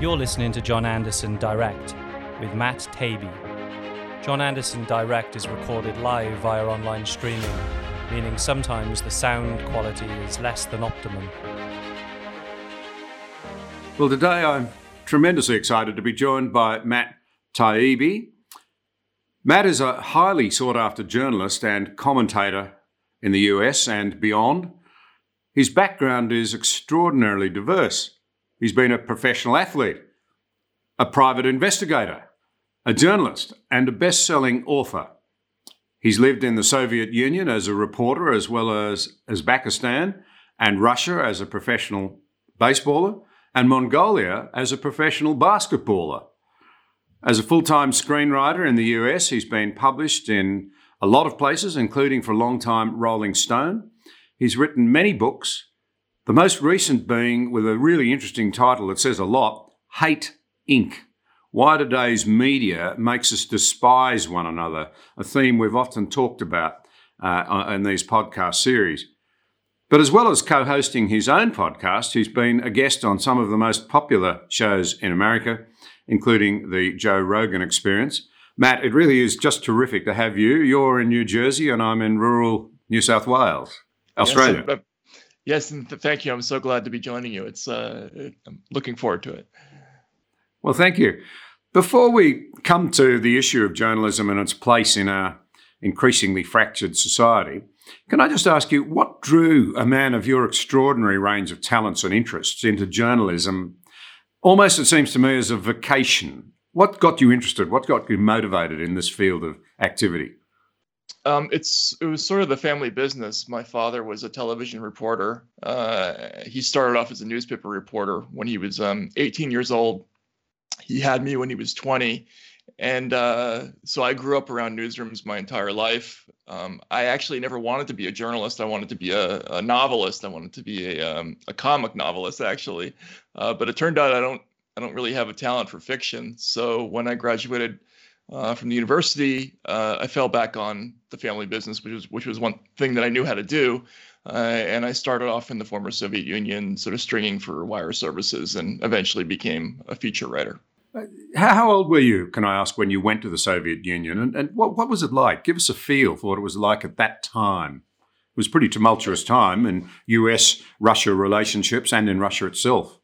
You're listening to John Anderson Direct with Matt Taibbi. John Anderson Direct is recorded live via online streaming, meaning sometimes the sound quality is less than optimum. Well, today I'm tremendously excited to be joined by Matt Taibbi. Matt is a highly sought after journalist and commentator in the US and beyond. His background is extraordinarily diverse. He's been a professional athlete, a private investigator, a journalist, and a best selling author. He's lived in the Soviet Union as a reporter, as well as Uzbekistan and Russia as a professional baseballer, and Mongolia as a professional basketballer. As a full time screenwriter in the US, he's been published in a lot of places, including for a long time Rolling Stone. He's written many books, the most recent being with a really interesting title that says a lot Hate Inc. Why today's media makes us despise one another, a theme we've often talked about uh, in these podcast series. But as well as co hosting his own podcast, he's been a guest on some of the most popular shows in America, including the Joe Rogan Experience. Matt, it really is just terrific to have you. You're in New Jersey, and I'm in rural New South Wales, Australia. Yes, Yes, and th- thank you. I'm so glad to be joining you. It's uh, I'm looking forward to it. Well, thank you. Before we come to the issue of journalism and its place in our increasingly fractured society, can I just ask you what drew a man of your extraordinary range of talents and interests into journalism? Almost, it seems to me, as a vocation. What got you interested? What got you motivated in this field of activity? Um, it's it was sort of the family business. My father was a television reporter. Uh, he started off as a newspaper reporter when he was um, 18 years old. He had me when he was 20, and uh, so I grew up around newsrooms my entire life. Um, I actually never wanted to be a journalist. I wanted to be a, a novelist. I wanted to be a um, a comic novelist actually, uh, but it turned out I don't I don't really have a talent for fiction. So when I graduated uh, from the university, uh, I fell back on the family business, which was which was one thing that I knew how to do. Uh, and I started off in the former Soviet Union, sort of stringing for wire services, and eventually became a feature writer. Uh, how old were you, can I ask, when you went to the Soviet Union? And, and what, what was it like? Give us a feel for what it was like at that time. It was a pretty tumultuous time in US Russia relationships and in Russia itself.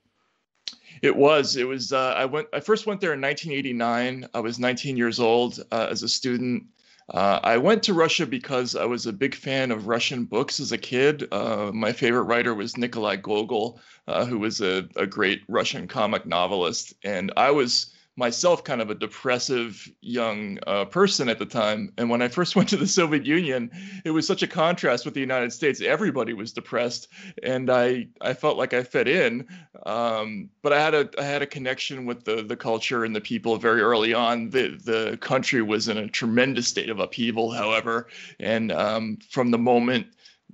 It was. It was. Uh, I went. I first went there in 1989. I was 19 years old uh, as a student. Uh, I went to Russia because I was a big fan of Russian books as a kid. Uh, my favorite writer was Nikolai Gogol, uh, who was a, a great Russian comic novelist, and I was myself kind of a depressive young uh, person at the time. And when I first went to the Soviet Union, it was such a contrast with the United States. Everybody was depressed, and I I felt like I fit in. Um, but I had a I had a connection with the the culture and the people very early on. The the country was in a tremendous state of upheaval, however, and um, from the moment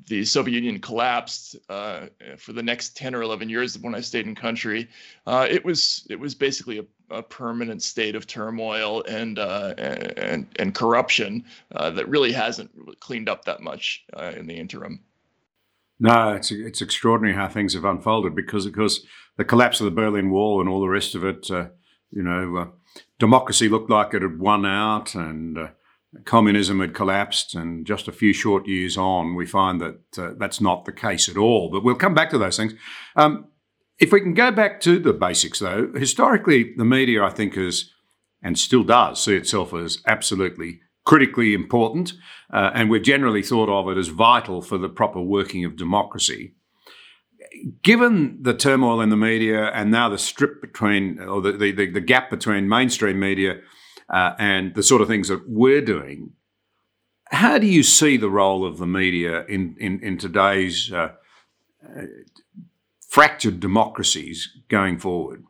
the Soviet Union collapsed uh, for the next 10 or 11 years when I stayed in country, uh, it was it was basically a a permanent state of turmoil and uh, and and corruption uh, that really hasn't cleaned up that much uh, in the interim. No, it's it's extraordinary how things have unfolded because of course the collapse of the Berlin Wall and all the rest of it. Uh, you know, uh, democracy looked like it had won out and. Uh, communism had collapsed, and just a few short years on, we find that that's not the case at all. But we'll come back to those things. Um, if we can go back to the basics, though, historically, the media, I think, is and still does see itself as absolutely critically important, uh, and we've generally thought of it as vital for the proper working of democracy. Given the turmoil in the media and now the strip between, or the, the, the gap between mainstream media uh, and the sort of things that we're doing, how do you see the role of the media in, in, in today's uh, fractured democracies going forward?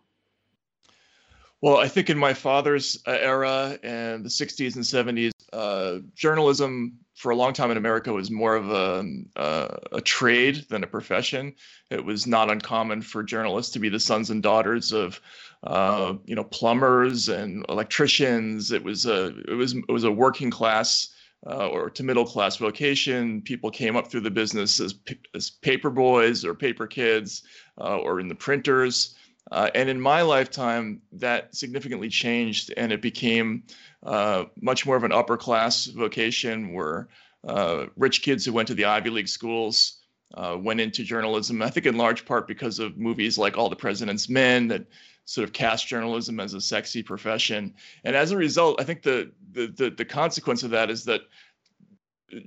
Well, I think in my father's uh, era and the 60s and 70s, uh, journalism for a long time in America was more of a, uh, a trade than a profession. It was not uncommon for journalists to be the sons and daughters of, uh, you know, plumbers and electricians. It was a it was it was a working class uh, or to middle class vocation. People came up through the business as, as paper boys or paper kids uh, or in the printers. Uh, and in my lifetime, that significantly changed, and it became uh, much more of an upper class vocation where uh, rich kids who went to the Ivy League schools uh, went into journalism. I think in large part because of movies like All the President's Men that sort of cast journalism as a sexy profession. And as a result, I think the the the, the consequence of that is that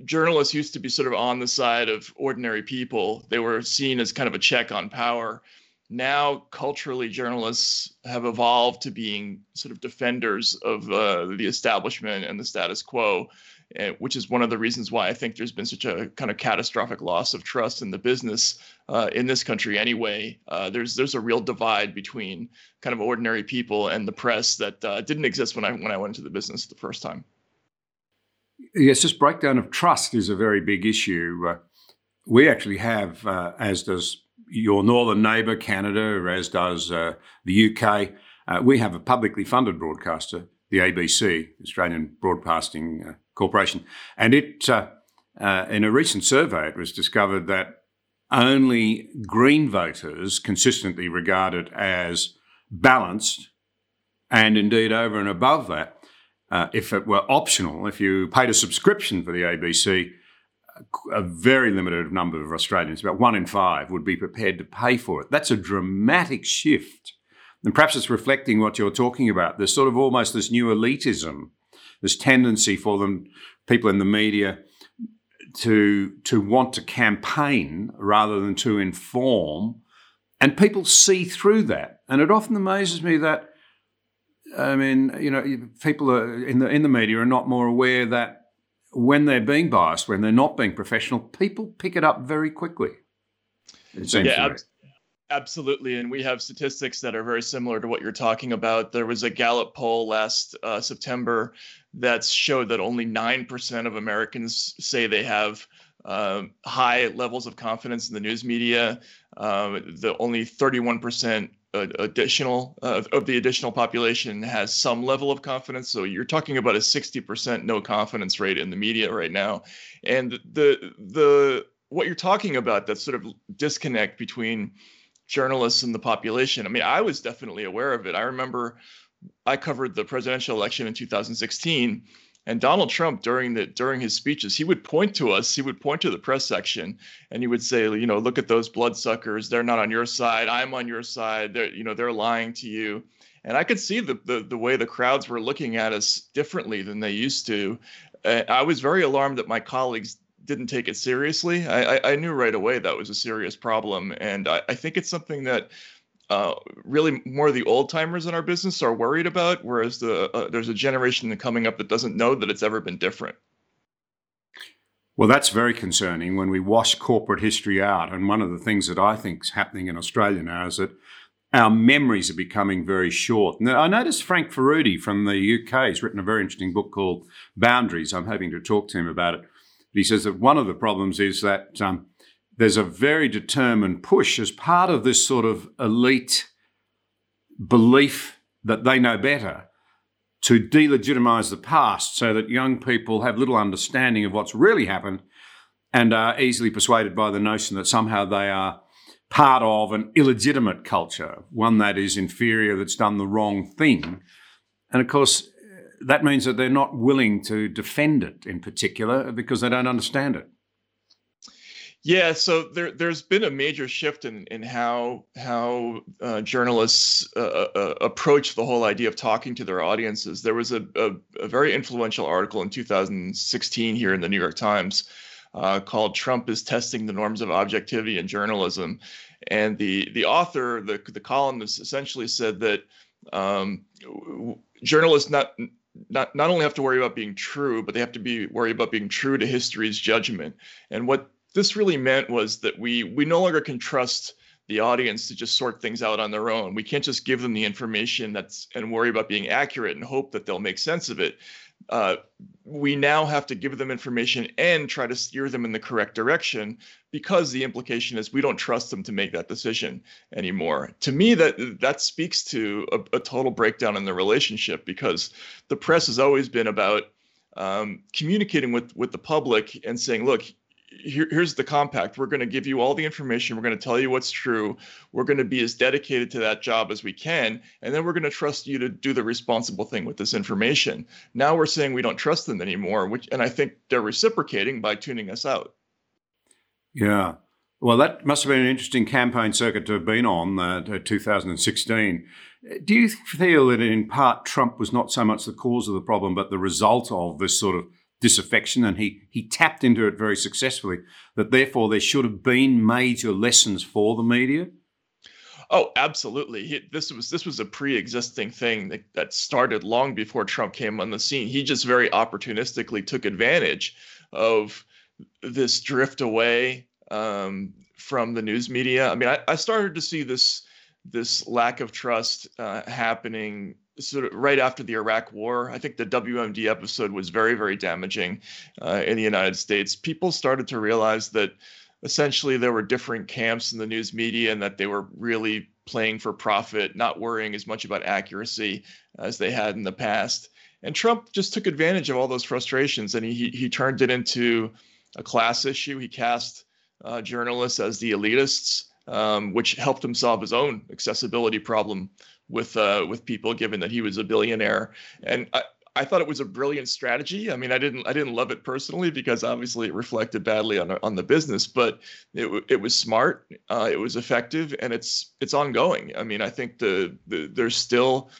journalists used to be sort of on the side of ordinary people. They were seen as kind of a check on power. Now, culturally, journalists have evolved to being sort of defenders of uh, the establishment and the status quo, which is one of the reasons why I think there's been such a kind of catastrophic loss of trust in the business uh, in this country. Anyway, uh, there's there's a real divide between kind of ordinary people and the press that uh, didn't exist when I when I went into the business the first time. Yes, this breakdown of trust is a very big issue. Uh, we actually have, uh, as does your northern neighbour, Canada, as does uh, the UK, we have a publicly funded broadcaster, the ABC, Australian Broadcasting Corporation. And it, uh, in a recent survey, it was discovered that only Green voters consistently regarded it as balanced, and indeed over and above that, uh, if it were optional, if you paid a subscription for the ABC, a very limited number of Australians, about one in five, would be prepared to pay for it. That's a dramatic shift. And perhaps it's reflecting what you're talking about. There's sort of almost this new elitism, this tendency for them, people in the media, to, to want to campaign rather than to inform. And people see through that. And it often amazes me that I mean, you know, people are in the in the media are not more aware that when they're being biased, when they're not being professional, people pick it up very quickly. It seems yeah, ab- absolutely. And we have statistics that are very similar to what you're talking about. There was a Gallup poll last uh, September that showed that only nine percent of Americans say they have uh, high levels of confidence in the news media. Uh, the only 31 percent additional of the additional population has some level of confidence. So you're talking about a 60% no confidence rate in the media right now, and the the what you're talking about that sort of disconnect between journalists and the population. I mean, I was definitely aware of it. I remember I covered the presidential election in 2016 and Donald Trump, during the during his speeches, he would point to us. He would point to the press section, and he would say, you know, look at those bloodsuckers. They're not on your side. I'm on your side. They're, you know, they're lying to you. And I could see the the, the way the crowds were looking at us differently than they used to. Uh, I was very alarmed that my colleagues didn't take it seriously. I, I, I knew right away that was a serious problem, and I, I think it's something that uh, really more of the old timers in our business are worried about, whereas the uh, there's a generation coming up that doesn't know that it's ever been different. Well, that's very concerning when we wash corporate history out. And one of the things that I think is happening in Australia now is that our memories are becoming very short. Now, I noticed Frank Furedi from the UK has written a very interesting book called Boundaries. I'm hoping to talk to him about it. He says that one of the problems is that um, there's a very determined push as part of this sort of elite belief that they know better to delegitimize the past so that young people have little understanding of what's really happened and are easily persuaded by the notion that somehow they are part of an illegitimate culture, one that is inferior, that's done the wrong thing. And of course, that means that they're not willing to defend it in particular because they don't understand it. Yeah, so there there's been a major shift in in how how uh, journalists uh, uh, approach the whole idea of talking to their audiences. There was a, a, a very influential article in 2016 here in the New York Times uh, called "Trump is testing the norms of objectivity in journalism," and the the author, the the columnist, essentially said that um, journalists not not not only have to worry about being true, but they have to be worry about being true to history's judgment. And what this really meant was that we we no longer can trust the audience to just sort things out on their own. We can't just give them the information that's and worry about being accurate and hope that they'll make sense of it. Uh, we now have to give them information and try to steer them in the correct direction because the implication is we don't trust them to make that decision anymore. To me, that that speaks to a, a total breakdown in the relationship because the press has always been about um, communicating with with the public and saying, look, here, here's the compact. We're going to give you all the information. We're going to tell you what's true. We're going to be as dedicated to that job as we can. And then we're going to trust you to do the responsible thing with this information. Now we're saying we don't trust them anymore, which, and I think they're reciprocating by tuning us out. Yeah. Well, that must have been an interesting campaign circuit to have been on, uh, 2016. Do you feel that in part Trump was not so much the cause of the problem, but the result of this sort of disaffection, and he he tapped into it very successfully. That therefore there should have been major lessons for the media. Oh, absolutely. He, this was this was a pre-existing thing that, that started long before Trump came on the scene. He just very opportunistically took advantage of this drift away um, from the news media. I mean, I, I started to see this this lack of trust uh, happening sort of right after the Iraq War. I think the WMD episode was very, very damaging uh, in the United States. People started to realize that essentially there were different camps in the news media and that they were really playing for profit, not worrying as much about accuracy as they had in the past. And Trump just took advantage of all those frustrations and he, he turned it into a class issue. He cast uh, journalists as the elitists um, which helped him solve his own accessibility problem with uh, with people, given that he was a billionaire. And I, I thought it was a brilliant strategy. I mean, I didn't I didn't love it personally because obviously it reflected badly on on the business, but it it was smart, uh, it was effective, and it's it's ongoing. I mean, I think the, the there's still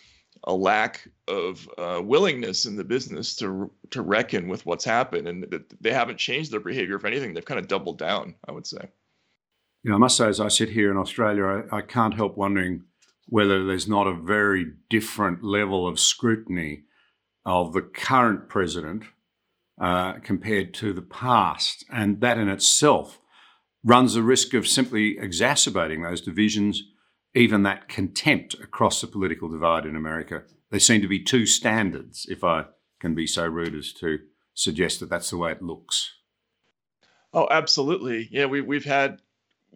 a lack of uh, willingness in the business to to reckon with what's happened, and they haven't changed their behavior. If anything, they've kind of doubled down. I would say. You know, I must say, as I sit here in Australia, I, I can't help wondering whether there's not a very different level of scrutiny of the current president uh, compared to the past. And that in itself runs the risk of simply exacerbating those divisions, even that contempt across the political divide in America. There seem to be two standards, if I can be so rude as to suggest that that's the way it looks. Oh, absolutely. Yeah, we, we've had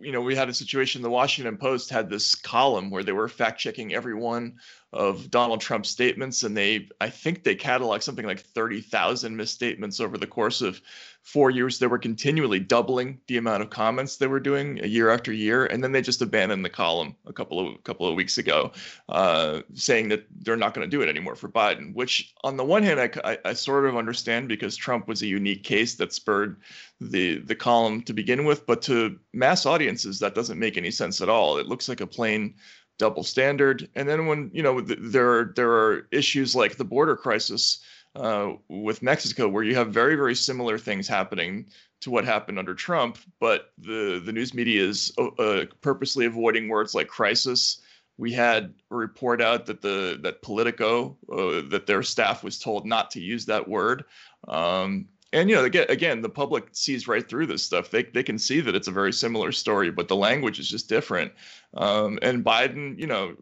you know, we had a situation. The Washington Post had this column where they were fact checking every one of Donald Trump's statements, and they, I think, they cataloged something like thirty thousand misstatements over the course of four years. They were continually doubling the amount of comments they were doing year after year, and then they just abandoned the column a couple of couple of weeks ago, uh, saying that they're not going to do it anymore for Biden. Which, on the one hand, I, I, sort of understand because Trump was a unique case that spurred the the column to begin with, but to mass audiences, that doesn't make any sense at all. It looks like a plain double standard. And then when you know there are there are issues like the border crisis uh, with Mexico, where you have very very similar things happening to what happened under Trump, but the the news media is uh, uh, purposely avoiding words like crisis. We had a report out that the that Politico uh, that their staff was told not to use that word. Um, and you know again, again the public sees right through this stuff they, they can see that it's a very similar story but the language is just different um, and biden you know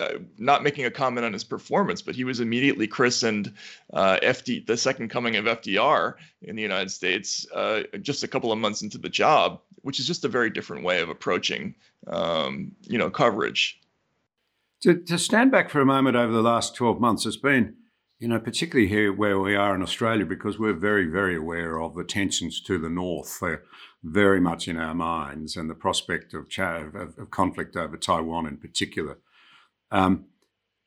uh, not making a comment on his performance, but he was immediately christened uh, FD, the second coming of FDR in the United States, uh, just a couple of months into the job, which is just a very different way of approaching, um, you know, coverage. To, to stand back for a moment over the last 12 months, it's been you know, particularly here where we are in Australia, because we're very, very aware of the tensions to the north. Very much in our minds, and the prospect of, of, of conflict over Taiwan in particular. Um,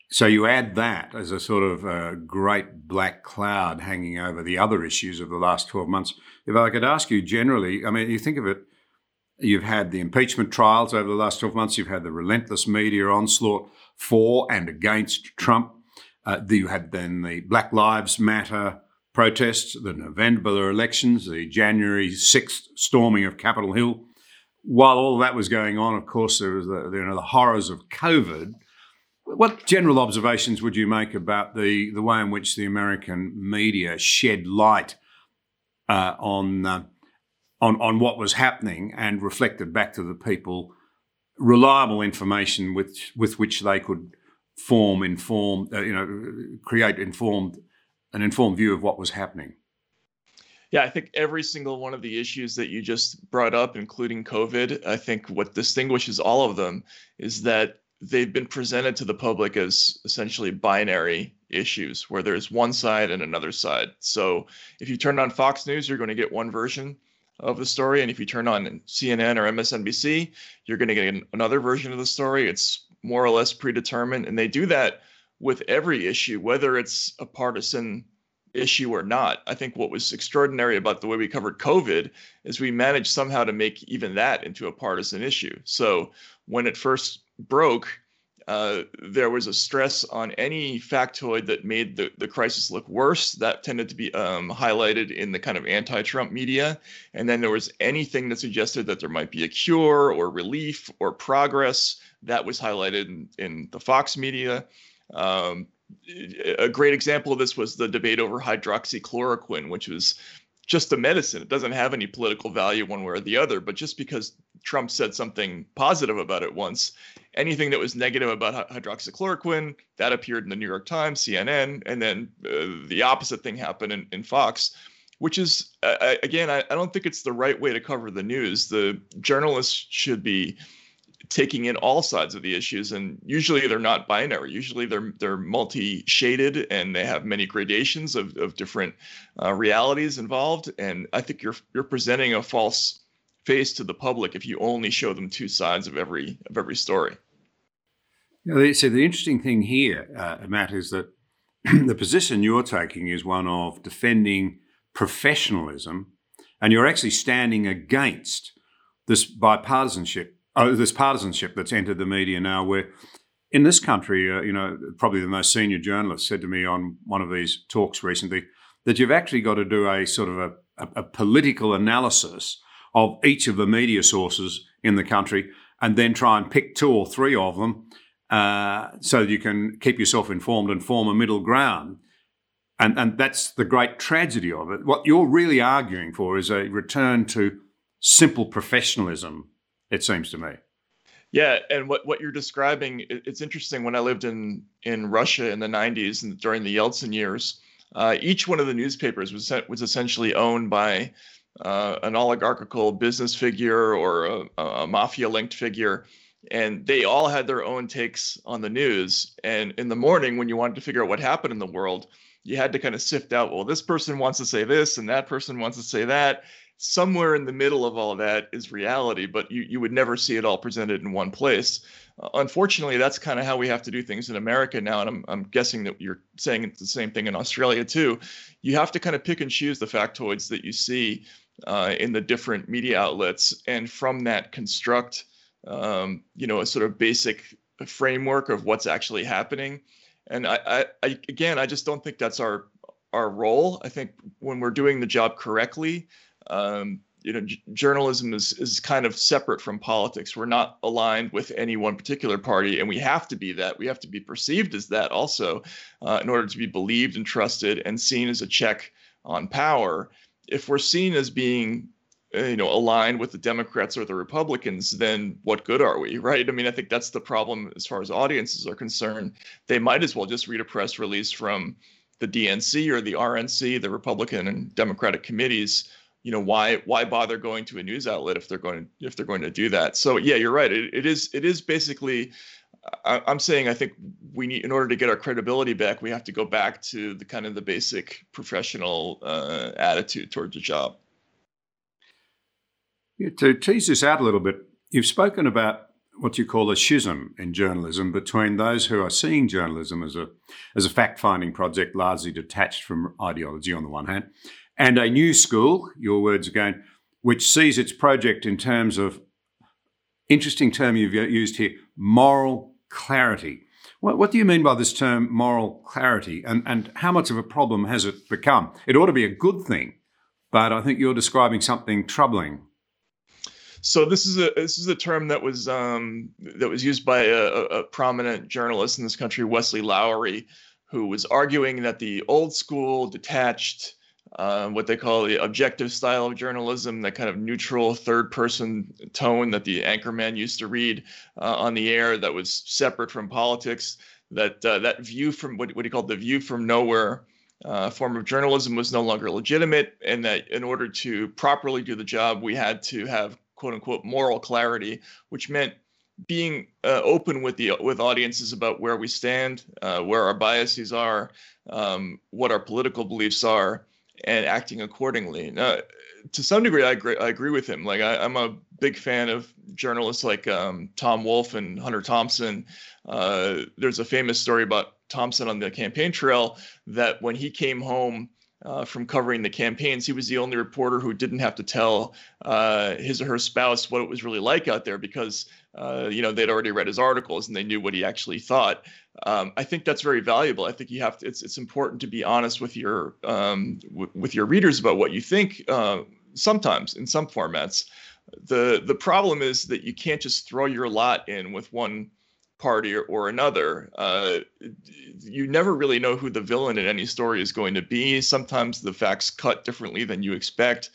so you add that as a sort of a great black cloud hanging over the other issues of the last 12 months. If I could ask you generally, I mean, you think of it, you've had the impeachment trials over the last 12 months, you've had the relentless media onslaught for and against Trump. Uh, you had then the Black Lives Matter protests, the November elections, the January 6th storming of Capitol Hill. While all that was going on, of course, there was the, you know, the horrors of COVID. What general observations would you make about the, the way in which the American media shed light uh, on, uh, on, on what was happening and reflected back to the people reliable information with, with which they could form informed, uh, you know, create informed an informed view of what was happening. Yeah, I think every single one of the issues that you just brought up, including COVID, I think what distinguishes all of them is that they've been presented to the public as essentially binary issues where there's one side and another side. So if you turn on Fox News, you're going to get one version of the story. And if you turn on CNN or MSNBC, you're going to get another version of the story. It's more or less predetermined. And they do that with every issue, whether it's a partisan issue or not. I think what was extraordinary about the way we covered COVID is we managed somehow to make even that into a partisan issue. So when it first broke, uh, there was a stress on any factoid that made the, the crisis look worse. That tended to be um, highlighted in the kind of anti Trump media. And then there was anything that suggested that there might be a cure or relief or progress that was highlighted in, in the Fox media. Um, a great example of this was the debate over hydroxychloroquine, which was just a medicine. It doesn't have any political value one way or the other. But just because Trump said something positive about it once, anything that was negative about hydroxychloroquine that appeared in the New York Times, CNN, and then uh, the opposite thing happened in, in Fox. Which is uh, again, I, I don't think it's the right way to cover the news. The journalists should be taking in all sides of the issues and usually they're not binary usually they're they're multi-shaded and they have many gradations of, of different uh, realities involved and i think you're you're presenting a false face to the public if you only show them two sides of every of every story so the interesting thing here uh, matt is that the position you're taking is one of defending professionalism and you're actually standing against this bipartisanship oh, this partisanship that's entered the media now, where in this country, uh, you know, probably the most senior journalist said to me on one of these talks recently that you've actually got to do a sort of a, a, a political analysis of each of the media sources in the country and then try and pick two or three of them uh, so you can keep yourself informed and form a middle ground. And, and that's the great tragedy of it. What you're really arguing for is a return to simple professionalism it seems to me. Yeah, and what, what you're describing, it's interesting. When I lived in in Russia in the 90s and during the Yeltsin years, uh, each one of the newspapers was was essentially owned by uh, an oligarchical business figure or a, a mafia linked figure, and they all had their own takes on the news. And in the morning, when you wanted to figure out what happened in the world, you had to kind of sift out. Well, this person wants to say this, and that person wants to say that, somewhere in the middle of all that is reality, but you, you would never see it all presented in one place. Uh, unfortunately, that's kind of how we have to do things in America now. And I'm, I'm guessing that you're saying it's the same thing in Australia too. You have to kind of pick and choose the factoids that you see uh, in the different media outlets, and from that construct, um, you know, a sort of basic framework of what's actually happening. And I, I, I again, I just don't think that's our our role. I think when we're doing the job correctly, um, you know, j- journalism is is kind of separate from politics. We're not aligned with any one particular party, and we have to be that. We have to be perceived as that also, uh, in order to be believed and trusted and seen as a check on power. If we're seen as being you know aligned with the democrats or the republicans then what good are we right? I mean i think that's the problem as far as audiences are concerned. They might as well just read a press release from the dnc or the rnc the republican and democratic committees. You know why why bother going to a news outlet if they're going if they're going to do that? So yeah you're right. It, it is it is basically I, i'm saying i think we need in order to get our credibility back we have to go back to the kind of the basic professional uh, attitude towards the job yeah, to tease this out a little bit you've spoken about what you call a schism in journalism between those who are seeing journalism as a as a fact finding project largely detached from ideology on the one hand and a new school, your words again, which sees its project in terms of interesting term you've used here, moral clarity. What, what do you mean by this term, moral clarity, and, and how much of a problem has it become? It ought to be a good thing, but I think you're describing something troubling. So this is a this is a term that was um, that was used by a, a prominent journalist in this country, Wesley Lowery, who was arguing that the old school detached uh, what they call the objective style of journalism, that kind of neutral third person tone that the anchorman used to read uh, on the air that was separate from politics. That uh, that view from what, what he called the view from nowhere uh, form of journalism was no longer legitimate, and that in order to properly do the job, we had to have quote unquote moral clarity, which meant being uh, open with the with audiences about where we stand, uh, where our biases are, um, what our political beliefs are, and acting accordingly. Now, to some degree, I agree, I agree with him. Like I, am a big fan of journalists like um, Tom Wolfe and Hunter Thompson. Uh, there's a famous story about Thompson on the campaign trail that when he came home uh, from covering the campaigns, he was the only reporter who didn't have to tell uh, his or her spouse what it was really like out there because uh, you know they'd already read his articles and they knew what he actually thought. Um, I think that's very valuable. I think you have to. It's it's important to be honest with your um, w- with your readers about what you think. Uh, sometimes in some formats, the the problem is that you can't just throw your lot in with one party or, or another. Uh, you never really know who the villain in any story is going to be. Sometimes the facts cut differently than you expect.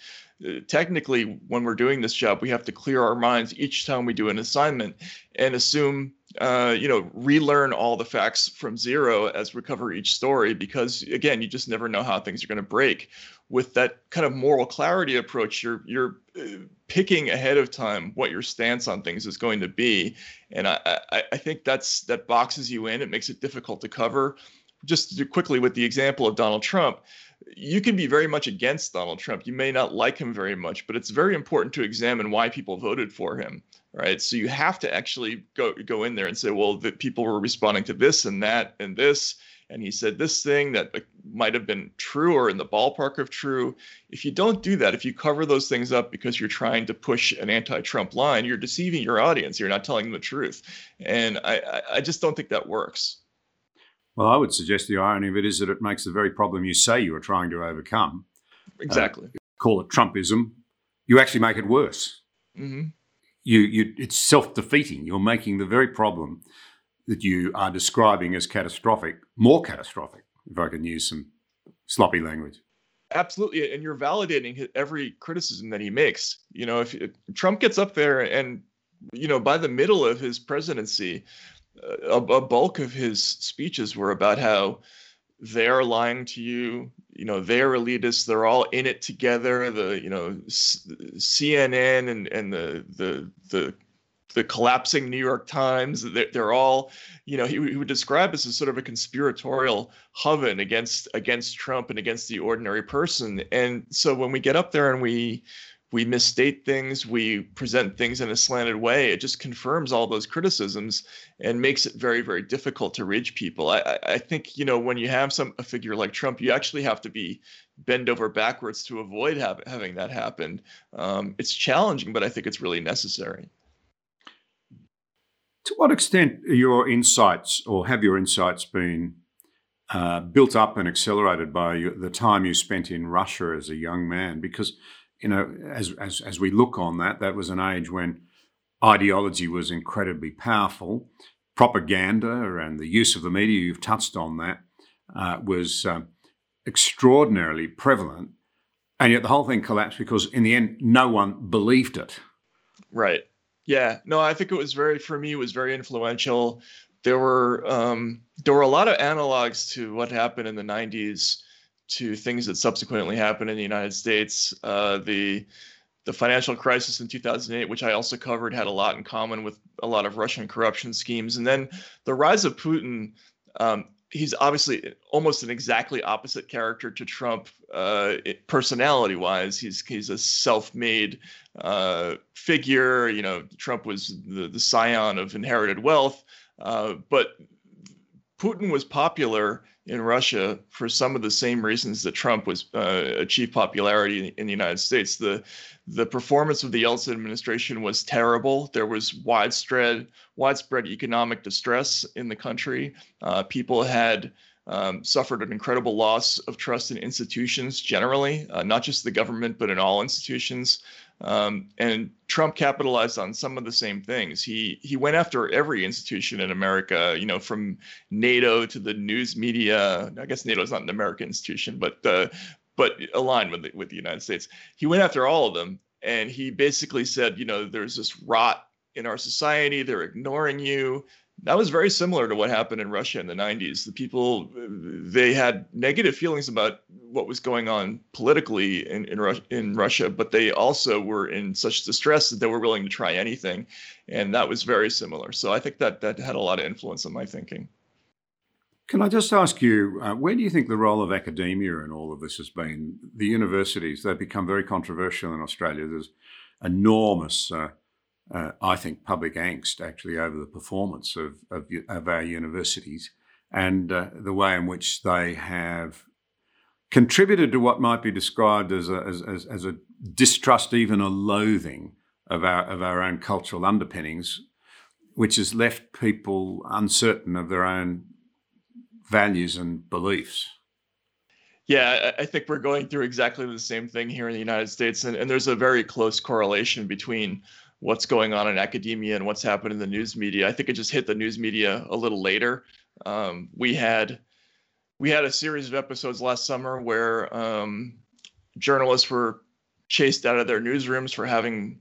Uh, technically, when we're doing this job, we have to clear our minds each time we do an assignment and assume, uh, you know, relearn all the facts from zero as we cover each story because, again, you just never know how things are going to break with that kind of moral clarity approach, you're you're uh, picking ahead of time what your stance on things is going to be, and I, I, I think that's that boxes you in. It makes it difficult to cover. Just to quickly with the example of Donald Trump, you can be very much against Donald Trump. You may not like him very much, but it's very important to examine why people voted for him, right? So you have to actually go go in there and say, well, the people were responding to this and that and this, and he said this thing that might have been true or in the ballpark of true. If you don't do that, if you cover those things up because you're trying to push an anti-Trump line, you're deceiving your audience. You're not telling them the truth, and I, I just don't think that works. Well, I would suggest the irony of it is that it makes the very problem you say you are trying to overcome. Exactly. Uh, call it Trumpism. You actually make it worse. Mm-hmm. You, you, it's self-defeating. You're making the very problem that you are describing as catastrophic more catastrophic, if I can use some sloppy language. Absolutely, and you're validating every criticism that he makes. You know, if, if Trump gets up there and you know by the middle of his presidency, uh, a, a bulk of his speeches were about how they're lying to you you know they're elitists they're all in it together the you know cnn and and the the the the collapsing New York Times. They're, they're all, you know, he, he, would describe this as sort of a conspiratorial coven against against Trump and against the ordinary person. And so when we get up there and we we misstate things, we present things in a slanted way, it just confirms all those criticisms and makes it very, very difficult to reach people. I, I think, you know, when you have some a figure like Trump, you actually have to be bend over backwards to avoid have, having that happen. Um, it's challenging, but I think it's really necessary. To what extent are your insights, or have your insights been uh, built up and accelerated by the time you spent in Russia as a young man? Because, you know, as, as, as we look on that, that was an age when ideology was incredibly powerful. Propaganda and the use of the media, you've touched on that, uh, was uh, extraordinarily prevalent. And yet the whole thing collapsed because, in the end, no one believed it. Right. Yeah, no, I think it was very for me. It was very influential. There were um, there were a lot of analogs to what happened in the '90s to things that subsequently happened in the United States. Uh, the the financial crisis in 2008, which I also covered, had a lot in common with a lot of Russian corruption schemes. And then the rise of Putin um, he's obviously almost an exactly opposite character to Trump, uh, personality wise. He's he's a self-made uh, figure. You know, Trump was the, the scion of inherited wealth, uh, but Putin was popular in Russia for some of the same reasons that Trump was uh, achieved popularity in, in, the United States. The the performance of the Yeltsin administration was terrible. There was widespread widespread economic distress in the country. Uh, people had um, suffered an incredible loss of trust in institutions generally, uh, not just the government, but in all institutions. Um, and Trump capitalized on some of the same things. He he went after every institution in America, you know, from NATO to the news media. I guess NATO is not an American institution, but but aligned with the, with the United States. He went after all of them, and he basically said, you know, there's this rot in our society. They're ignoring you that was very similar to what happened in Russia in the 90s. The people they had negative feelings about what was going on politically in in, Ru- in Russia, but they also were in such distress that they were willing to try anything, and that was very similar. So I think that that had a lot of influence on my thinking. Can I just ask you, uh, where do you think the role of academia in all of this has been? The universities, they've become very controversial in Australia. There's enormous, uh, uh, I think, public angst actually over the performance of, of, of our universities and uh, the way in which they have contributed to what might be described as a, as, as, a distrust, even a loathing of our, of our own cultural underpinnings, which has left people uncertain of their own values and beliefs. Yeah, I think we're going through exactly the same thing here in the United States. And, and there's a very close correlation between what's going on in academia and what's happened in the news media. I think it just hit the news media a little later. Um, we had we had a series of episodes last summer where um, journalists were chased out of their newsrooms for having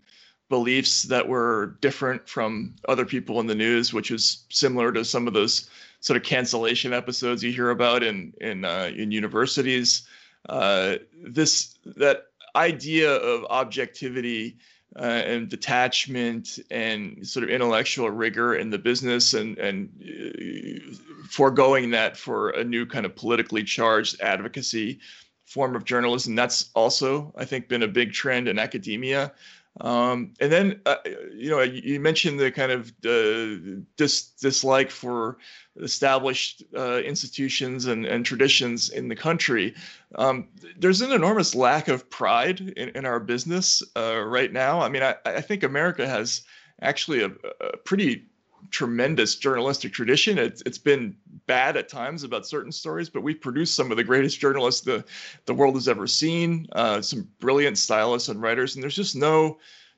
beliefs that were different from other people in the news, which is similar to some of those sort of cancellation episodes you hear about in in uh, in universities. Uh, this that idea of objectivity uh, and detachment and sort of intellectual rigor in the business and and uh, foregoing that for a new kind of politically charged advocacy form of journalism that's also i think been a big trend in academia um, and then uh, you know you mentioned the kind of uh, dis- dislike for established uh, institutions and, and traditions in the country. Um, there's an enormous lack of pride in, in our business uh, right now. I mean, I, I, think America has actually a, a, pretty tremendous journalistic tradition. It's, it's been bad at times about certain stories, but we've produced some of the greatest journalists the, the world has ever seen, uh, some brilliant stylists and writers, and there's just no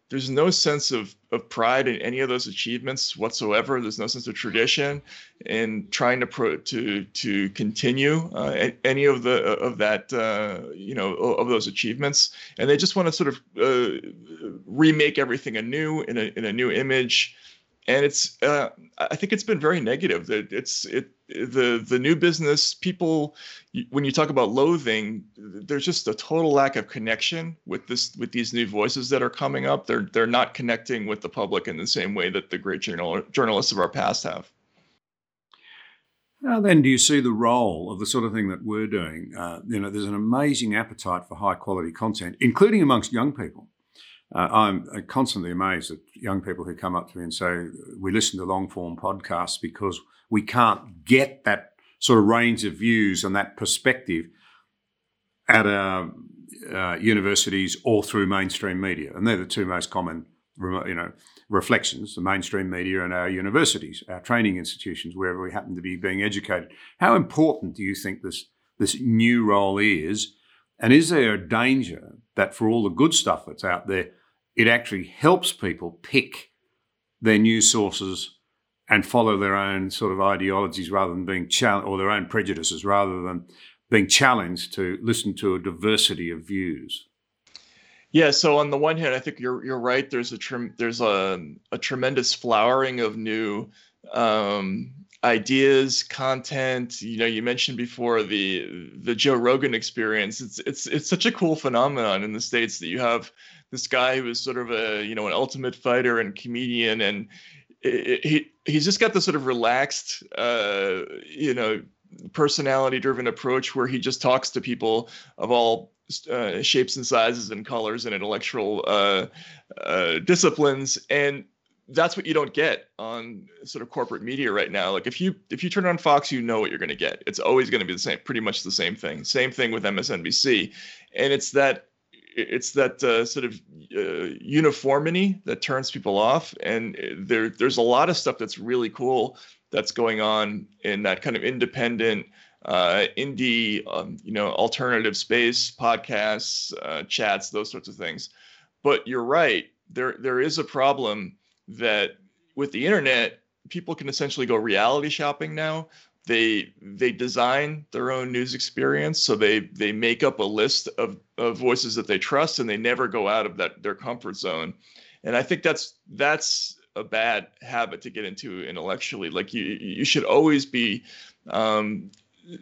there's no sense of, of pride in any of those achievements whatsoever. There's no sense of tradition in trying to pro, to to continue uh, any of the of that uh, you know of those achievements, and they just want to sort of uh, remake everything anew in a in a new image and it's uh, I think it's been very negative. That it's it the the new business people when you talk about loathing, there's just a total lack of connection with this with these new voices that are coming up. They're they're not connecting with the public in the same way that the great journal, journalists of our past have. How then do you see the role of the sort of thing that we're doing? Uh, you know, there's an amazing appetite for high quality content, including amongst young people. Uh, I'm constantly amazed at young people who come up to me and say, We listen to long form podcasts because we can't get that sort of range of views and that perspective at our uh, universities or through mainstream media. And they're the two most common you know, reflections the mainstream media and our universities, our training institutions, wherever we happen to be being educated. How important do you think this, this new role is? And is there a danger that for all the good stuff that's out there, it actually helps people pick their news sources and follow their own sort of ideologies rather than being challenged or their own prejudices rather than being challenged to listen to a diversity of views. Yeah, so on the one hand, I think you're you're right. There's a there's a a tremendous flowering of new um, ideas, content. You know, you mentioned before the the Joe Rogan experience. It's it's it's such a cool phenomenon in the states that you have this guy who is sort of a you know an ultimate fighter and comedian, and he he's just got this sort of relaxed, uh, you know, personality driven approach where he just talks to people of all uh, shapes and sizes and colors and intellectual uh, uh, disciplines and that's what you don't get on sort of corporate media right now. Like if you if you turn on fox you know what you're going to get. It's always going to be the same pretty much the same thing. Same thing with msnbc and it's that it's that uh, sort of uh, uniformity that turns people off. And there there's a lot of stuff that's really cool that's going on in that kind of independent uh, indie um, you know alternative space podcasts uh, chats those sorts of things. But you're right. There there is a problem that with the internet people can essentially go reality shopping now they they design their own news experience. So they they make up a list of, of voices that they trust and they never go out of that their comfort zone. And i think that's that's a bad habit to get into intellectually. Like you you should always be um,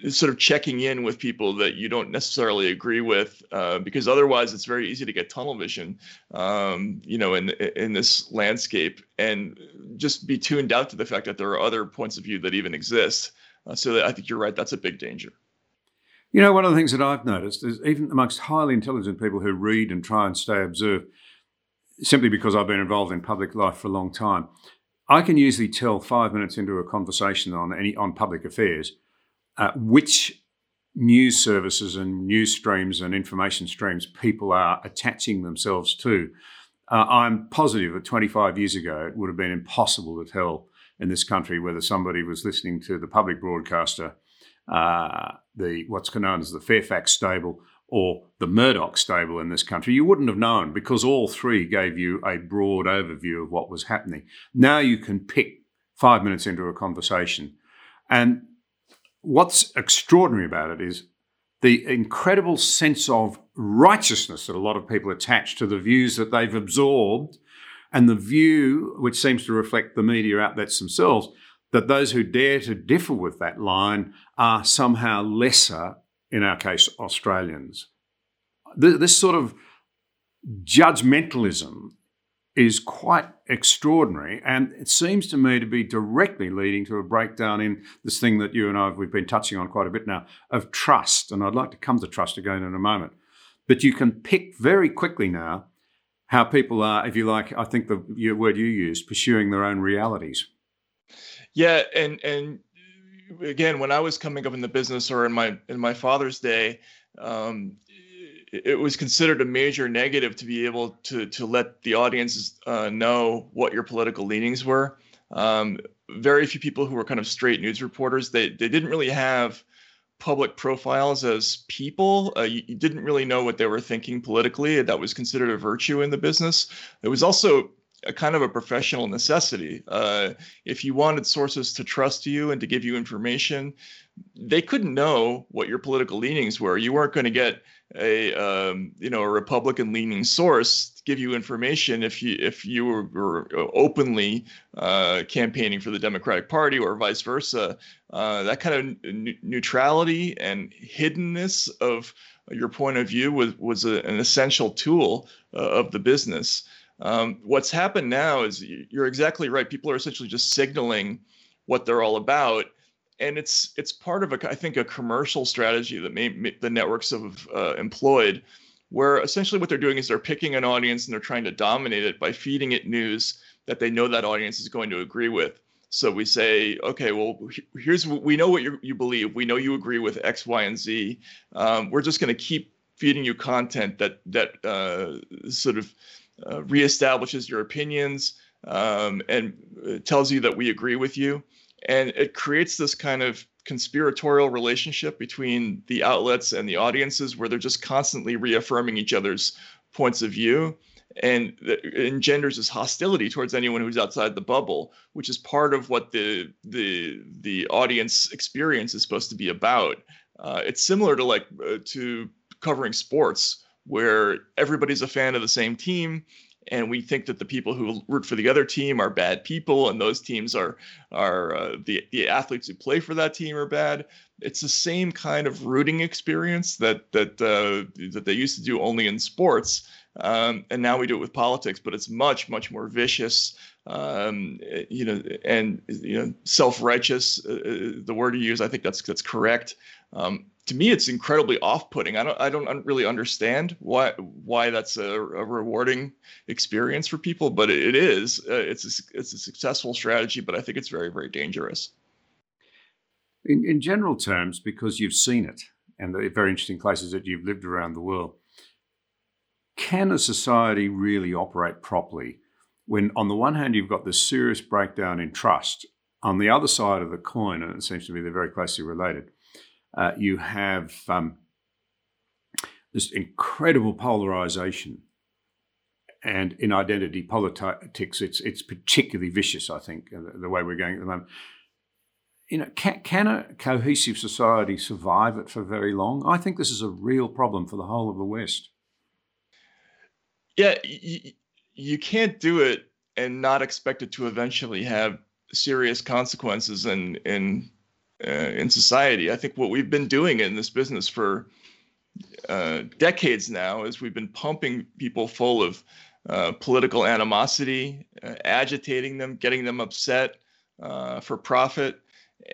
sort of checking in with people that you don't necessarily agree with, uh, because otherwise it's very easy to get tunnel vision, um, you know, in in this landscape, and just be tuned out to the fact that there are other points of view that even exist. Uh, so I think you're right. That's a big danger. You know, one of the things that I've noticed is even amongst highly intelligent people who read and try and stay observed, simply because I've been involved in public life for a long time, I can usually tell five minutes into a conversation on any on public affairs uh, which news services and news streams and information streams people are attaching themselves to. Uh, I'm positive that 25 years ago it would have been impossible to tell in this country whether somebody was listening to the public broadcaster, uh, the what's known as the Fairfax stable, or the Murdoch stable in this country, you wouldn't have known because all three gave you a broad overview of what was happening. Now you can pick five minutes into a conversation. And what's extraordinary about it is the incredible sense of righteousness that a lot of people attach to the views that they've absorbed and the view, which seems to reflect the media outlets themselves, that those who dare to differ with that line are somehow lesser in our case, Australians. This sort of judgmentalism is quite extraordinary, and it seems to me to be directly leading to a breakdown in this thing that you and I we've been touching on quite a bit now of trust. And I'd like to come to trust again in a moment. But you can pick very quickly now how people are, if you like, I think the word you used, pursuing their own realities. Yeah, and and again, when I was coming up in the business or in my in my father's day, um, it, was considered a major negative to be able to to let the audience uh, know what your political leanings were. Um, very few people who were kind of straight news reporters they they didn't really have public profiles as people. Uh, you, you, didn't really know what they were thinking politically. That was considered a virtue in the business. It was also a kind of a professional necessity. Uh, if you wanted sources to trust you and to give you information, they couldn't know what your political leanings were. You weren't going to get a um, you know a Republican leaning source to give you information if you if you were, were openly uh, campaigning for the Democratic Party or vice versa. Uh, that kind of n- neutrality and hiddenness of your point of view was was a, an essential tool uh, of the business. Um, what's happened now is you're exactly right. People are essentially just signaling what they're all about, and it's it's part of a I think a commercial strategy that may, may the networks have uh, employed, where essentially what they're doing is they're picking an audience and they're trying to dominate it by feeding it news that they know that audience is going to agree with. So we say, okay, well, here's we know what you believe. We know you agree with X, Y, and Z. Um, we're just going to keep feeding you content that that uh, sort of uh, reestablishes your opinions um, and uh, tells you that we agree with you. And it creates this kind of conspiratorial relationship between the outlets and the audiences where they're just constantly reaffirming each other's points of view and engenders this hostility towards anyone who's outside the bubble which is part of what the the the audience experience is supposed to be about. Uh, it's similar to like uh, to covering sports where everybody's a fan of the same team and we think that the people who root for the other team are bad people and those teams are are uh, the the athletes who play for that team are bad. It's the same kind of rooting experience that that uh, that they used to do only in sports um, and now we do it with politics but it's much much more vicious um, you know and you know self-righteous uh, uh the word you use i think that's that's correct. Um, to me it's incredibly off-putting. I don't i don't really understand why why that's a, a rewarding experience for people but it, is. Uh, it's a, it's a successful strategy but i think it's very very dangerous. In, in general terms because you've seen it and the very interesting places that you've lived around the world can a society really operate properly when on the one hand you've got this serious breakdown in trust on the other side of the coin and it seems to be they're very closely related uh, you have um, this incredible polarization. And in identity politics, it's it's particularly vicious. I think the, the way we're going at the moment. You know, can, can a cohesive society survive it for very long? I think this is a real problem for the whole of the West. Yeah, y- you can't do it and not expect it to eventually have serious consequences and in uh, in society. I think what we've been doing in this business for uh, decades now is we've been pumping people full of uh, political animosity, uh, agitating them, getting them upset uh, for profit,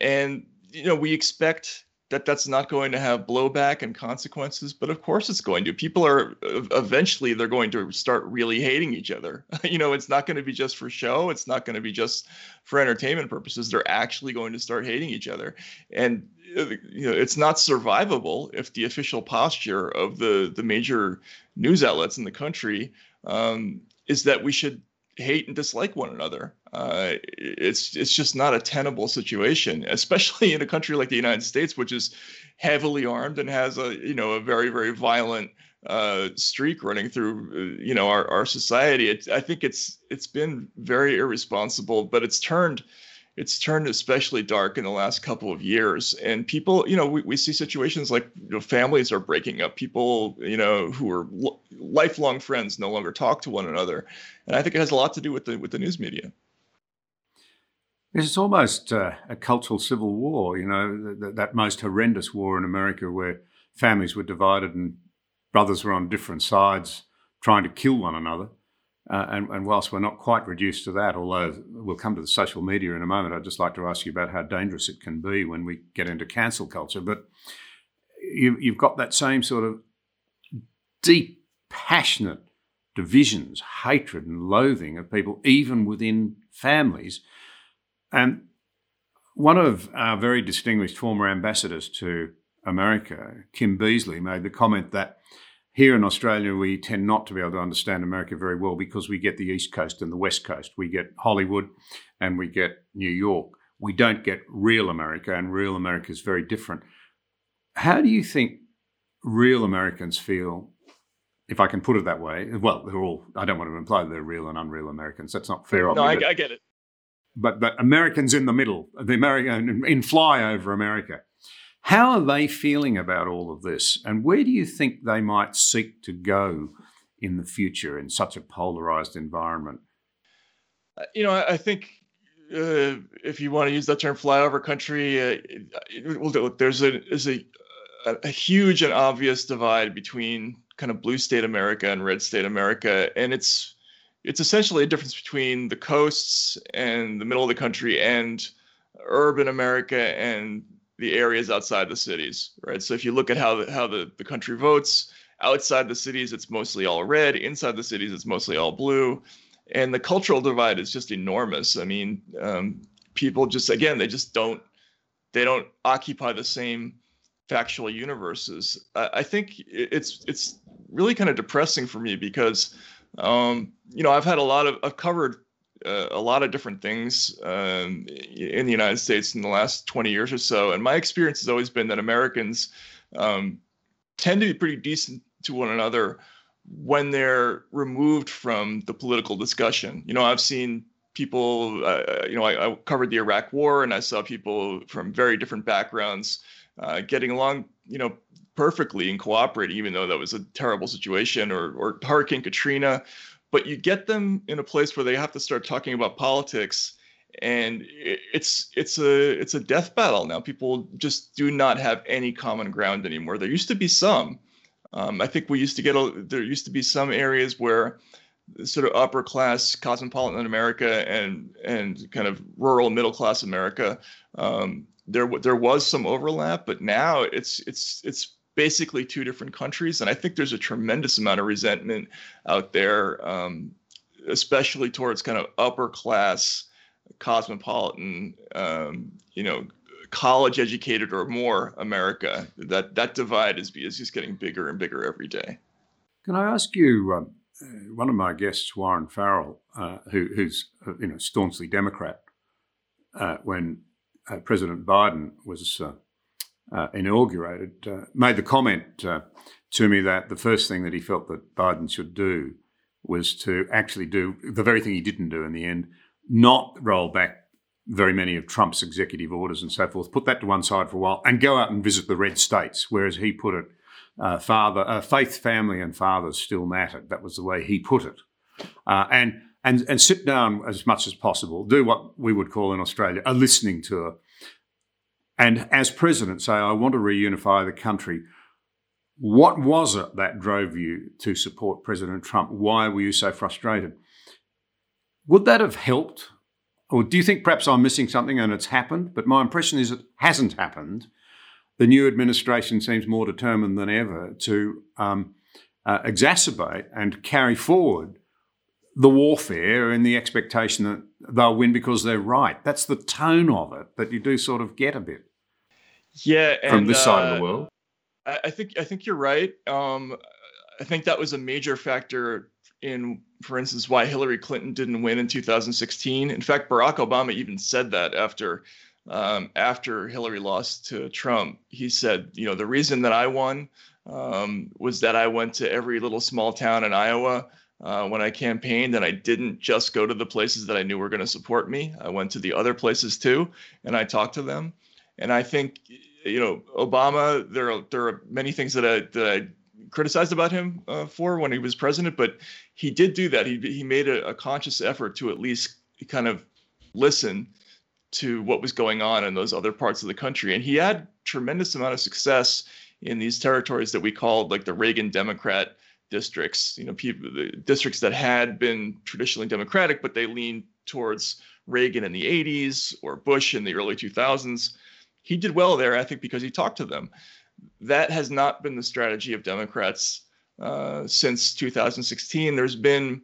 and you know, we expect that that's not going to have blowback and consequences but of course it's going to. People are eventually they're going to start really hating each other. You know it's not going to be just for show it's not going to be just for entertainment purposes. They're actually going to start hating each other. And uh, you know it's not survivable if the official posture of the the major news outlets in the country um, is that we should hate and dislike one another. Uh, it's it's just not a tenable situation, especially in a country like the United States, which is heavily armed and has a you know a very very violent uh, streak running through uh, you know our our society. It, I think it's it's been very irresponsible, but it's turned it's turned especially dark in the last couple of years. And people you know we, we see situations like you know, families are breaking up people you know who are lifelong friends no longer talk to one another. And i think it has a lot to do with the with the news media it's almost uh, a cultural civil war you know that, that most horrendous war in america where families were divided and brothers were on different sides trying to kill one another uh, and, and, whilst we're not quite reduced to that, although we'll come to the social media in a moment, I'd just like to ask you about how dangerous it can be when we get into cancel culture. But you, you've got that same sort of deep, passionate divisions, hatred, and loathing of people, even within families. And one of our very distinguished former ambassadors to America, Kim Beazley, made the comment that here in Australia, we tend not to be able to understand America very well because we get the East Coast and the West Coast. We get Hollywood and we get New York. We don't get real America, and real America is very different. How do you think real Americans feel, if I can put it that way? Well, they're all, I don't want to imply they're real and unreal Americans. That's not fair. No, I, I get it. But, but Americans in the middle, the American in flyover America. How are they feeling about all of this? And where do you think they might seek to go in the future in such a polarized environment? Uh, you know, I think uh, if you want to use that term, flyover country, uh, well, there's a there's a, a huge and obvious divide between kind of blue state America and red state America, and it's it's essentially a difference between the coasts and the middle of the country and urban America and the areas outside the cities, right? So if you look at how the, how the, the country votes, outside the cities, it's mostly all red. Inside the cities, it's mostly all blue. And the cultural divide is just enormous. I mean, um, people just, again, they just don't, they don't occupy the same factual universes. I, I think it's, it's really kind of depressing for me because, um, you know, I've had a lot of, I've covered uh, a lot of different things um, in the United States in the last 20 years or so. And my experience has always been that Americans um, tend to be pretty decent to one another when they're removed from the political discussion. You know, I've seen people, uh, you know, I, I, covered the Iraq War and I saw people from very different backgrounds uh, getting along, you know, perfectly and cooperate, even though that was a terrible situation, or, or Hurricane Katrina. But you get them in a place where they have to start talking about politics and it's it's a it's a death battle now. People just do not have any common ground anymore. There used to be some. Um, i think we used to get a, there used to be some areas where sort of upper class cosmopolitan america and and kind of rural middle class america um, there there was some overlap but now it's it's it's basically two different countries. And I think there's a tremendous amount of resentment out there, um, especially towards kind of upper class, cosmopolitan, um, you know, college educated or more America. That that divide is is just getting bigger and bigger every day. Can I ask you? Um, one of my guests, Warren Farrell, uh, who, who's uh, you know staunchly Democrat, uh, when uh, President Biden was uh, inaugurated, uh, made the comment uh, to me that the first thing that he felt that Biden should do was to actually do the very thing he didn't do in the end, not roll back very many of Trump's executive orders and so forth, put that to one side for a while, and go out and visit the red states. Whereas he put it, uh, father, uh, faith, family, and fathers still mattered. That was the way he put it, uh, and and and sit down as much as possible, do what we would call in Australia a listening tour and as president, say, I want to reunify the country. What was it that drove you to support President Trump? Why were you so frustrated? Would that have helped or do you think perhaps I'm missing something and it's happened? But my impression is it hasn't happened. The new administration seems more determined than ever to um, uh, exacerbate and carry forward the warfare and the expectation that they'll win because they're right. That's the tone of it that you do sort of get a bit. Yeah, and, from this uh, side of the uh, world. I, I, think I think you're right. Um, I think that was a major factor in, for instance, why Hillary Clinton didn't win in 2016. In fact, Barack Obama even said that after um, after Hillary lost to Trump. He said, you know, the reason that I won um, was that I went to every little small town in Iowa uh, when I campaigned, and I didn't just go to the places that I knew were going to support me. I went to the other places too, and I talked to them. And I think, you know, Obama. There are there are many things that I that I criticized about him uh, for when he was president, but he did do that. He he made a, a conscious effort to at least kind of listen to what was going on in those other parts of the country, and he had tremendous amount of success in these territories that we called like the Reagan Democrat districts, you know, people, the districts that had been traditionally Democratic, but they leaned towards Reagan in the 80s or Bush in the early 2000s. He did well there, I think, because he talked to them. That has not been the strategy of Democrats uh, since 2016. There's been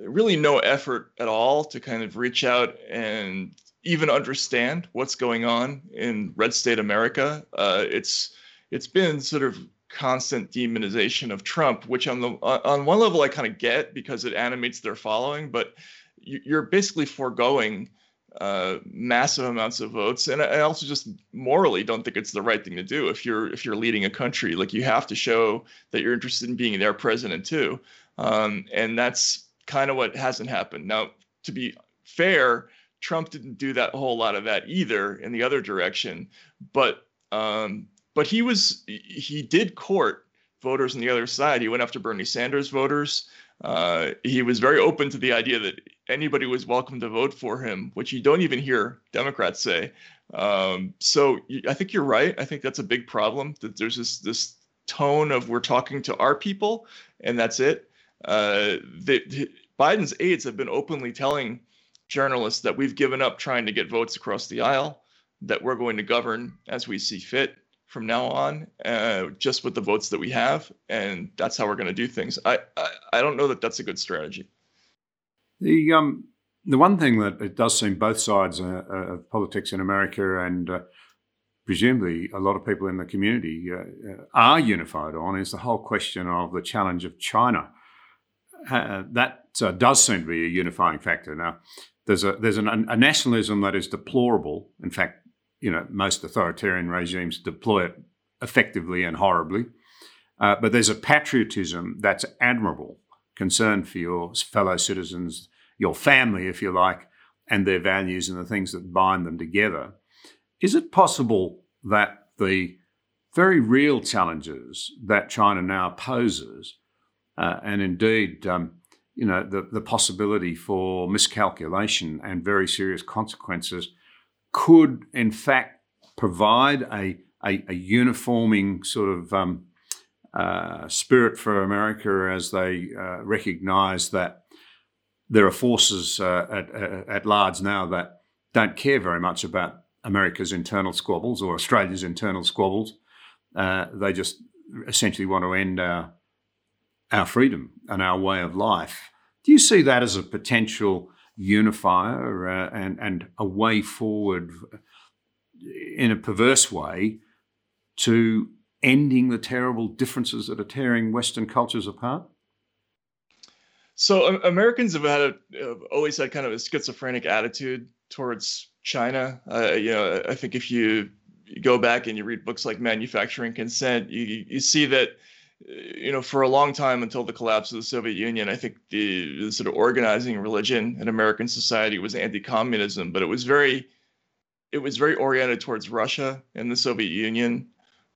really no effort at all to kind of reach out and even understand what's going on in red state America. Uh, it's it's been sort of constant demonization of Trump, which on the on one level I kind of get because it animates their following, but you're basically foregoing uh, massive amounts of votes, and I also just morally don't think it's the right thing to do if you're if you're leading a country. Like you have to show that you're interested in being their president too, um, and that's kind of what hasn't happened. Now, to be fair, Trump didn't do that whole lot of that either in the other direction, but um, but he was he did court voters on the other side. He went after Bernie Sanders voters. Uh, he was very open to the idea that anybody was welcome to vote for him, which you don't even hear Democrats say. Um, so I think you're right. I think that's a big problem that there's this this tone of we're talking to our people and that's it. Uh, the, Biden's aides have been openly telling journalists that we've given up trying to get votes across the aisle, that we're going to govern as we see fit from now on, uh, just with the votes that we have, and that's how we're going to do things. I, I, I don't know that that's a good strategy. The um the one thing that it does seem both sides uh, uh of politics in America and uh, presumably a lot of people in the community uh, uh, are unified on is the whole question of the challenge of China. that does seem to be a unifying factor. Now, there's a there's an, a nationalism that is deplorable. In fact, you know, most authoritarian regimes deploy it effectively and horribly. But there's a patriotism that's admirable, concern for your fellow citizens, your family, if you like, and their values and the things that bind them together. Is it possible that the very real challenges that China now poses, uh, and indeed, um, you know, the, the possibility for miscalculation and very serious consequences could, in fact, provide a, a, a uniforming sort of um, uh, spirit for America as they uh, recognize that there are forces uh, at, at large now that don't care very much about America's internal squabbles or Australia's internal squabbles. Uh, they just essentially want to end our, our freedom and our way of life. Do you see that as a potential unifier uh, and, and a way forward in a perverse way to ending the terrible differences that are tearing Western cultures apart? So Americans have had a, have always had kind of a schizophrenic attitude towards China. Uh, you know, I think if you go back and you read books like Manufacturing Consent, you you see that you know, for a long time until the collapse of the Soviet Union, I think the, the sort of organizing religion in American society was anti-communism, but it was very, it was very oriented towards Russia and the Soviet Union.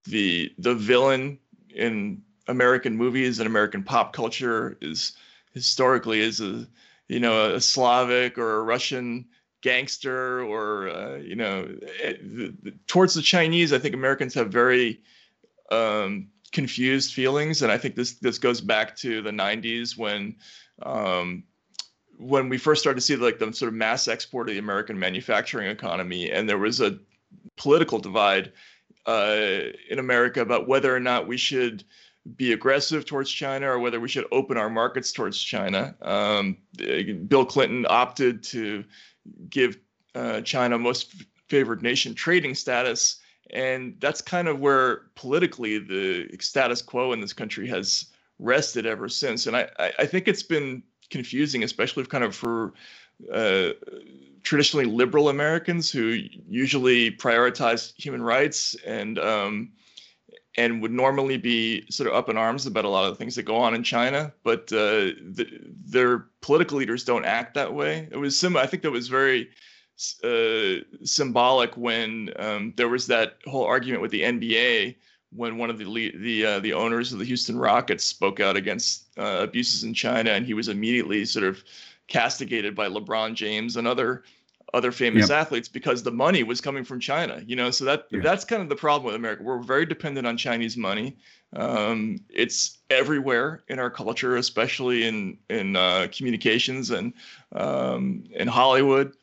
The the villain in American movies and American pop culture is historically is a you know a Slavic or a Russian gangster or uh, you know eh, the, the, towards the Chinese. I think Americans have very um, confused feelings, and I think this this goes back to the '90s when um, when we first started to see like the sort of mass export of the American manufacturing economy, and there was a political divide uh, in America about whether or not we should be aggressive towards China or whether we should open our markets towards China. Um, Bill Clinton opted to give uh, China most favored nation trading status. And that's kind of where politically the status quo in this country has rested ever since. And I, I think it's been confusing, especially kind of for uh, traditionally liberal Americans who usually prioritize human rights and um, and would normally be sort of up in arms about a lot of the things that go on in China, but uh, the, their political leaders don't act that way. It was sim. I think that was very uh, symbolic when um, there was that whole argument with the NBA when one of the the uh, the owners of the Houston Rockets spoke out against uh, abuses in China, and he was immediately sort of castigated by LeBron James and other other famous yep. athletes because the money was coming from China. You know, so that yeah. that's kind of the problem with America. We're very dependent on Chinese money. Um, it's everywhere in our culture, especially in in uh, communications and um, in Hollywood.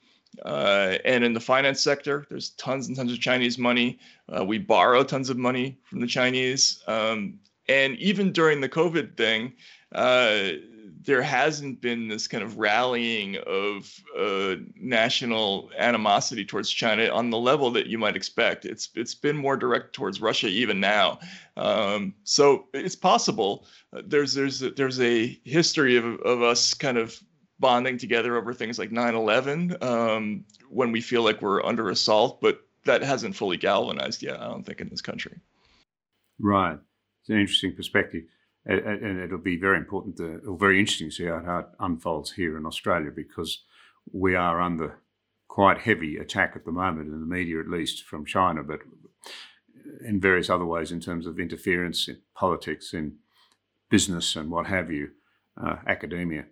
Uh, and in the finance sector, there's tons and tons of Chinese money. Uh, we borrow tons of money from the Chinese. Um, and even during the COVID thing, uh, there hasn't been this kind of rallying of uh, national animosity towards China on the level that you might expect. It's it's been more direct towards Russia even now. Um, so it's possible. Uh, there's there's there's a history of of us kind of bonding together over things like 9/11 um, when we feel like we're under assault, but that hasn't fully galvanized yet. I don't think in this country. Right, it's an interesting perspective and it'll be very important to, or very interesting to see how it unfolds here in Australia because we are under quite heavy attack at the moment in the media, at least from China, but in various other ways in terms of interference in politics, in business, and what have you, uh, academia.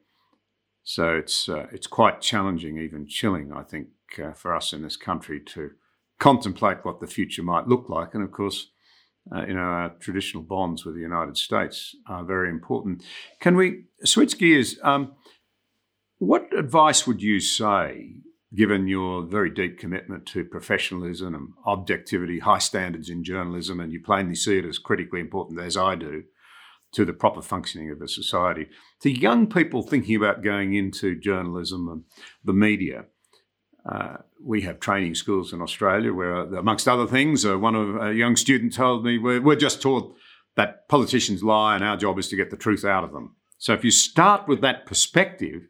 So it's uh, it's quite challenging, even chilling, I think, uh, for us in this country to contemplate what the future might look like. And of course, uh, you know, our traditional bonds with the United States are very important. Can we switch gears? Um, what advice would you say, given your very deep commitment to professionalism and objectivity, high standards in journalism, and you plainly see it as critically important, as I do, to the proper functioning of a society, to young people thinking about going into journalism and the media? Uh, we have training schools in Australia where, amongst other things, uh, one of a young student told me we're, we're just taught that politicians lie and our job is to get the truth out of them. So if you start with that perspective,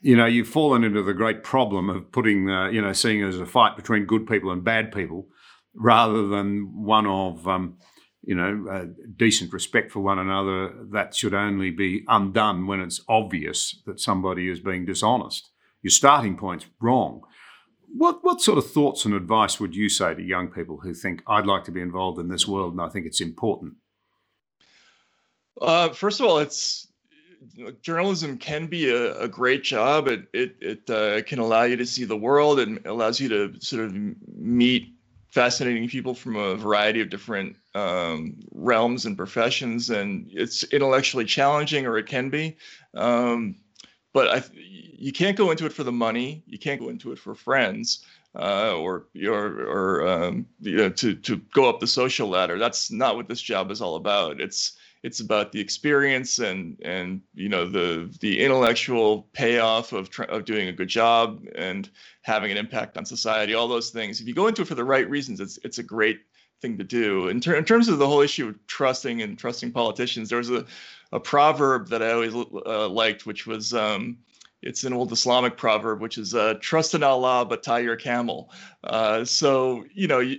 you know you've fallen into the great problem of putting, uh, you know, seeing it as a fight between good people and bad people, rather than one of, um, you know, uh, decent respect for one another. That should only be undone when it's obvious that somebody is being dishonest your starting point's wrong. What what sort of thoughts and advice would you say to young people who think I'd like to be involved in this world and I think it's important? Uh, first of all, it's journalism can be a, a great job. It it it uh, can allow you to see the world and allows you to sort of meet fascinating people from a variety of different um, realms and professions. And it's intellectually challenging, or it can be. Um, but I, you can't go into it for the money. You can't go into it for friends, uh, or or or um, you know, to to go up the social ladder. That's not what this job is all about. It's it's about the experience and and you know the the intellectual payoff of of doing a good job and having an impact on society. All those things. If you go into it for the right reasons, it's it's a great thing to do. In, ter- in terms of the whole issue of trusting and trusting politicians, there was a, a proverb that I always uh, liked, which was um, it's an old Islamic proverb, which is uh, trust in Allah, but tie your camel. Uh, so, you know, you,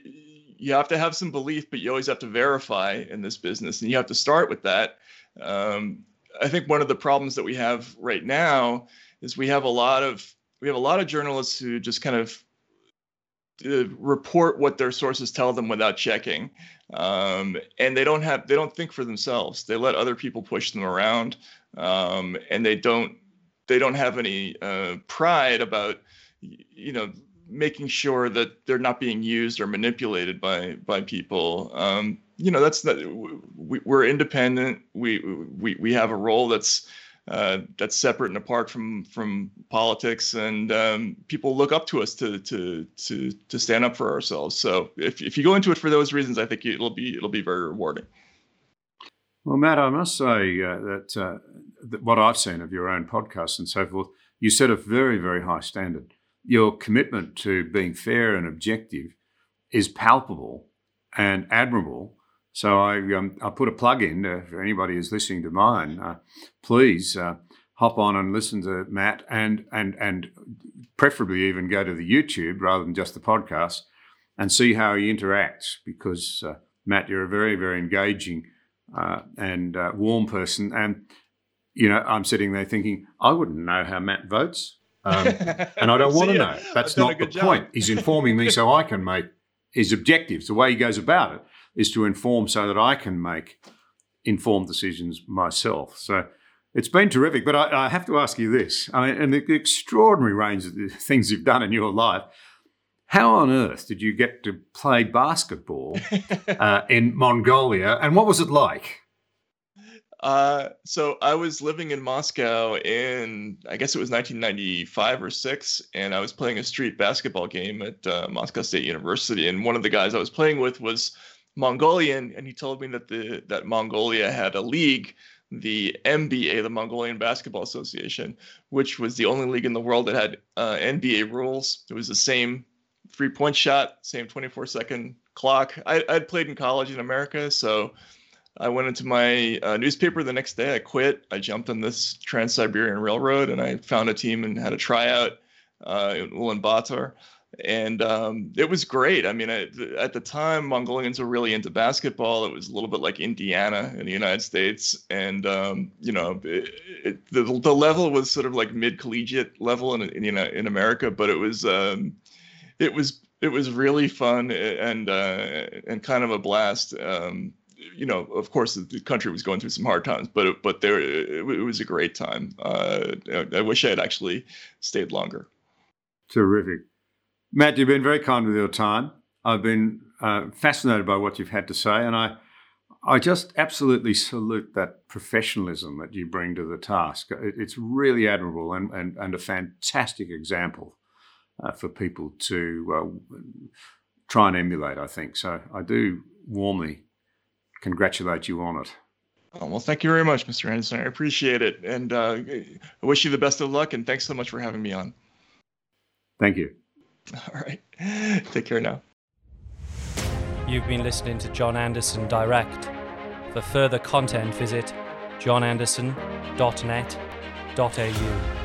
you have to have some belief, but you always have to verify in this business, and you have to start with that. Um, I think one of the problems that we have right now is we have a lot of we have a lot of journalists who just kind of report what their sources tell them without checking. Um, and they don't have they don't think for themselves. They let other people push them around. Um, and they don't they don't have any uh, pride about you know making sure that they're not being used or manipulated by by people. Um, you know that's not we, we're independent. We we we have a role that's uh, that's separate and apart from from politics, and um, people look up to us to to to to stand up for ourselves. So if if you go into it for those reasons, I think it'll be it'll be very rewarding. Well, Matt, I must say uh, that, uh, that what I've seen of your own podcast and so forth, you set a very very high standard. Your commitment to being fair and objective is palpable and admirable. So I um, I put a plug in uh, for anybody who's listening to mine. Uh, please uh, hop on and listen to Matt, and and and preferably even go to the YouTube rather than just the podcast, and see how he interacts. Because uh, Matt, you're a very very engaging uh, and uh, warm person, and you know I'm sitting there thinking I wouldn't know how Matt votes. Um, and I don't want to know. That's not the job. point. He's informing me so I can make his objectives. The way he goes about it is to inform so that I can make informed decisions myself. So it's been terrific. But I, I have to ask you this: I mean, and the extraordinary range of things you've done in your life. How on earth did you get to play basketball uh, in Mongolia, and what was it like? Uh, so I was living in Moscow in, I guess it was 1995 or six, and I was playing a street basketball game at uh, Moscow State University. And one of the guys I was playing with was Mongolian, and he told me that the that Mongolia had a league, the MBA, the Mongolian Basketball Association, which was the only league in the world that had uh, NBA rules. It was the same three point shot, same 24 second clock. I, I'd played in college in America, so I went into my uh, newspaper the next day. I quit. I jumped on this Trans Siberian Railroad and I found a team and had a tryout uh, in Ulaanbaatar. And um, it was great. I mean, I, at the time, Mongolians were really into basketball. It was a little bit like Indiana in the United States. And, um, you know, it, it, the, the level was sort of like mid collegiate level in, in, you know, in America, but it was, um, it was, it was really fun and, uh, and kind of a blast. Um, you know, of course, the country was going through some hard times, but but there it, it was a great time. Uh, I wish I had actually stayed longer. Terrific, Matt. You've been very kind with your time. I've been uh, fascinated by what you've had to say, and I I just absolutely salute that professionalism that you bring to the task. It, it's really admirable and, and, and a fantastic example uh, for people to uh, try and emulate. I think so. I do warmly congratulate you on it. Oh, well, thank you very much, Mr. Anderson. I appreciate it. And uh, I wish you the best of luck. And thanks so much for having me on. Thank you. All right. Take care now. You've been listening to John Anderson Direct. For further content, visit johnanderson.net.au.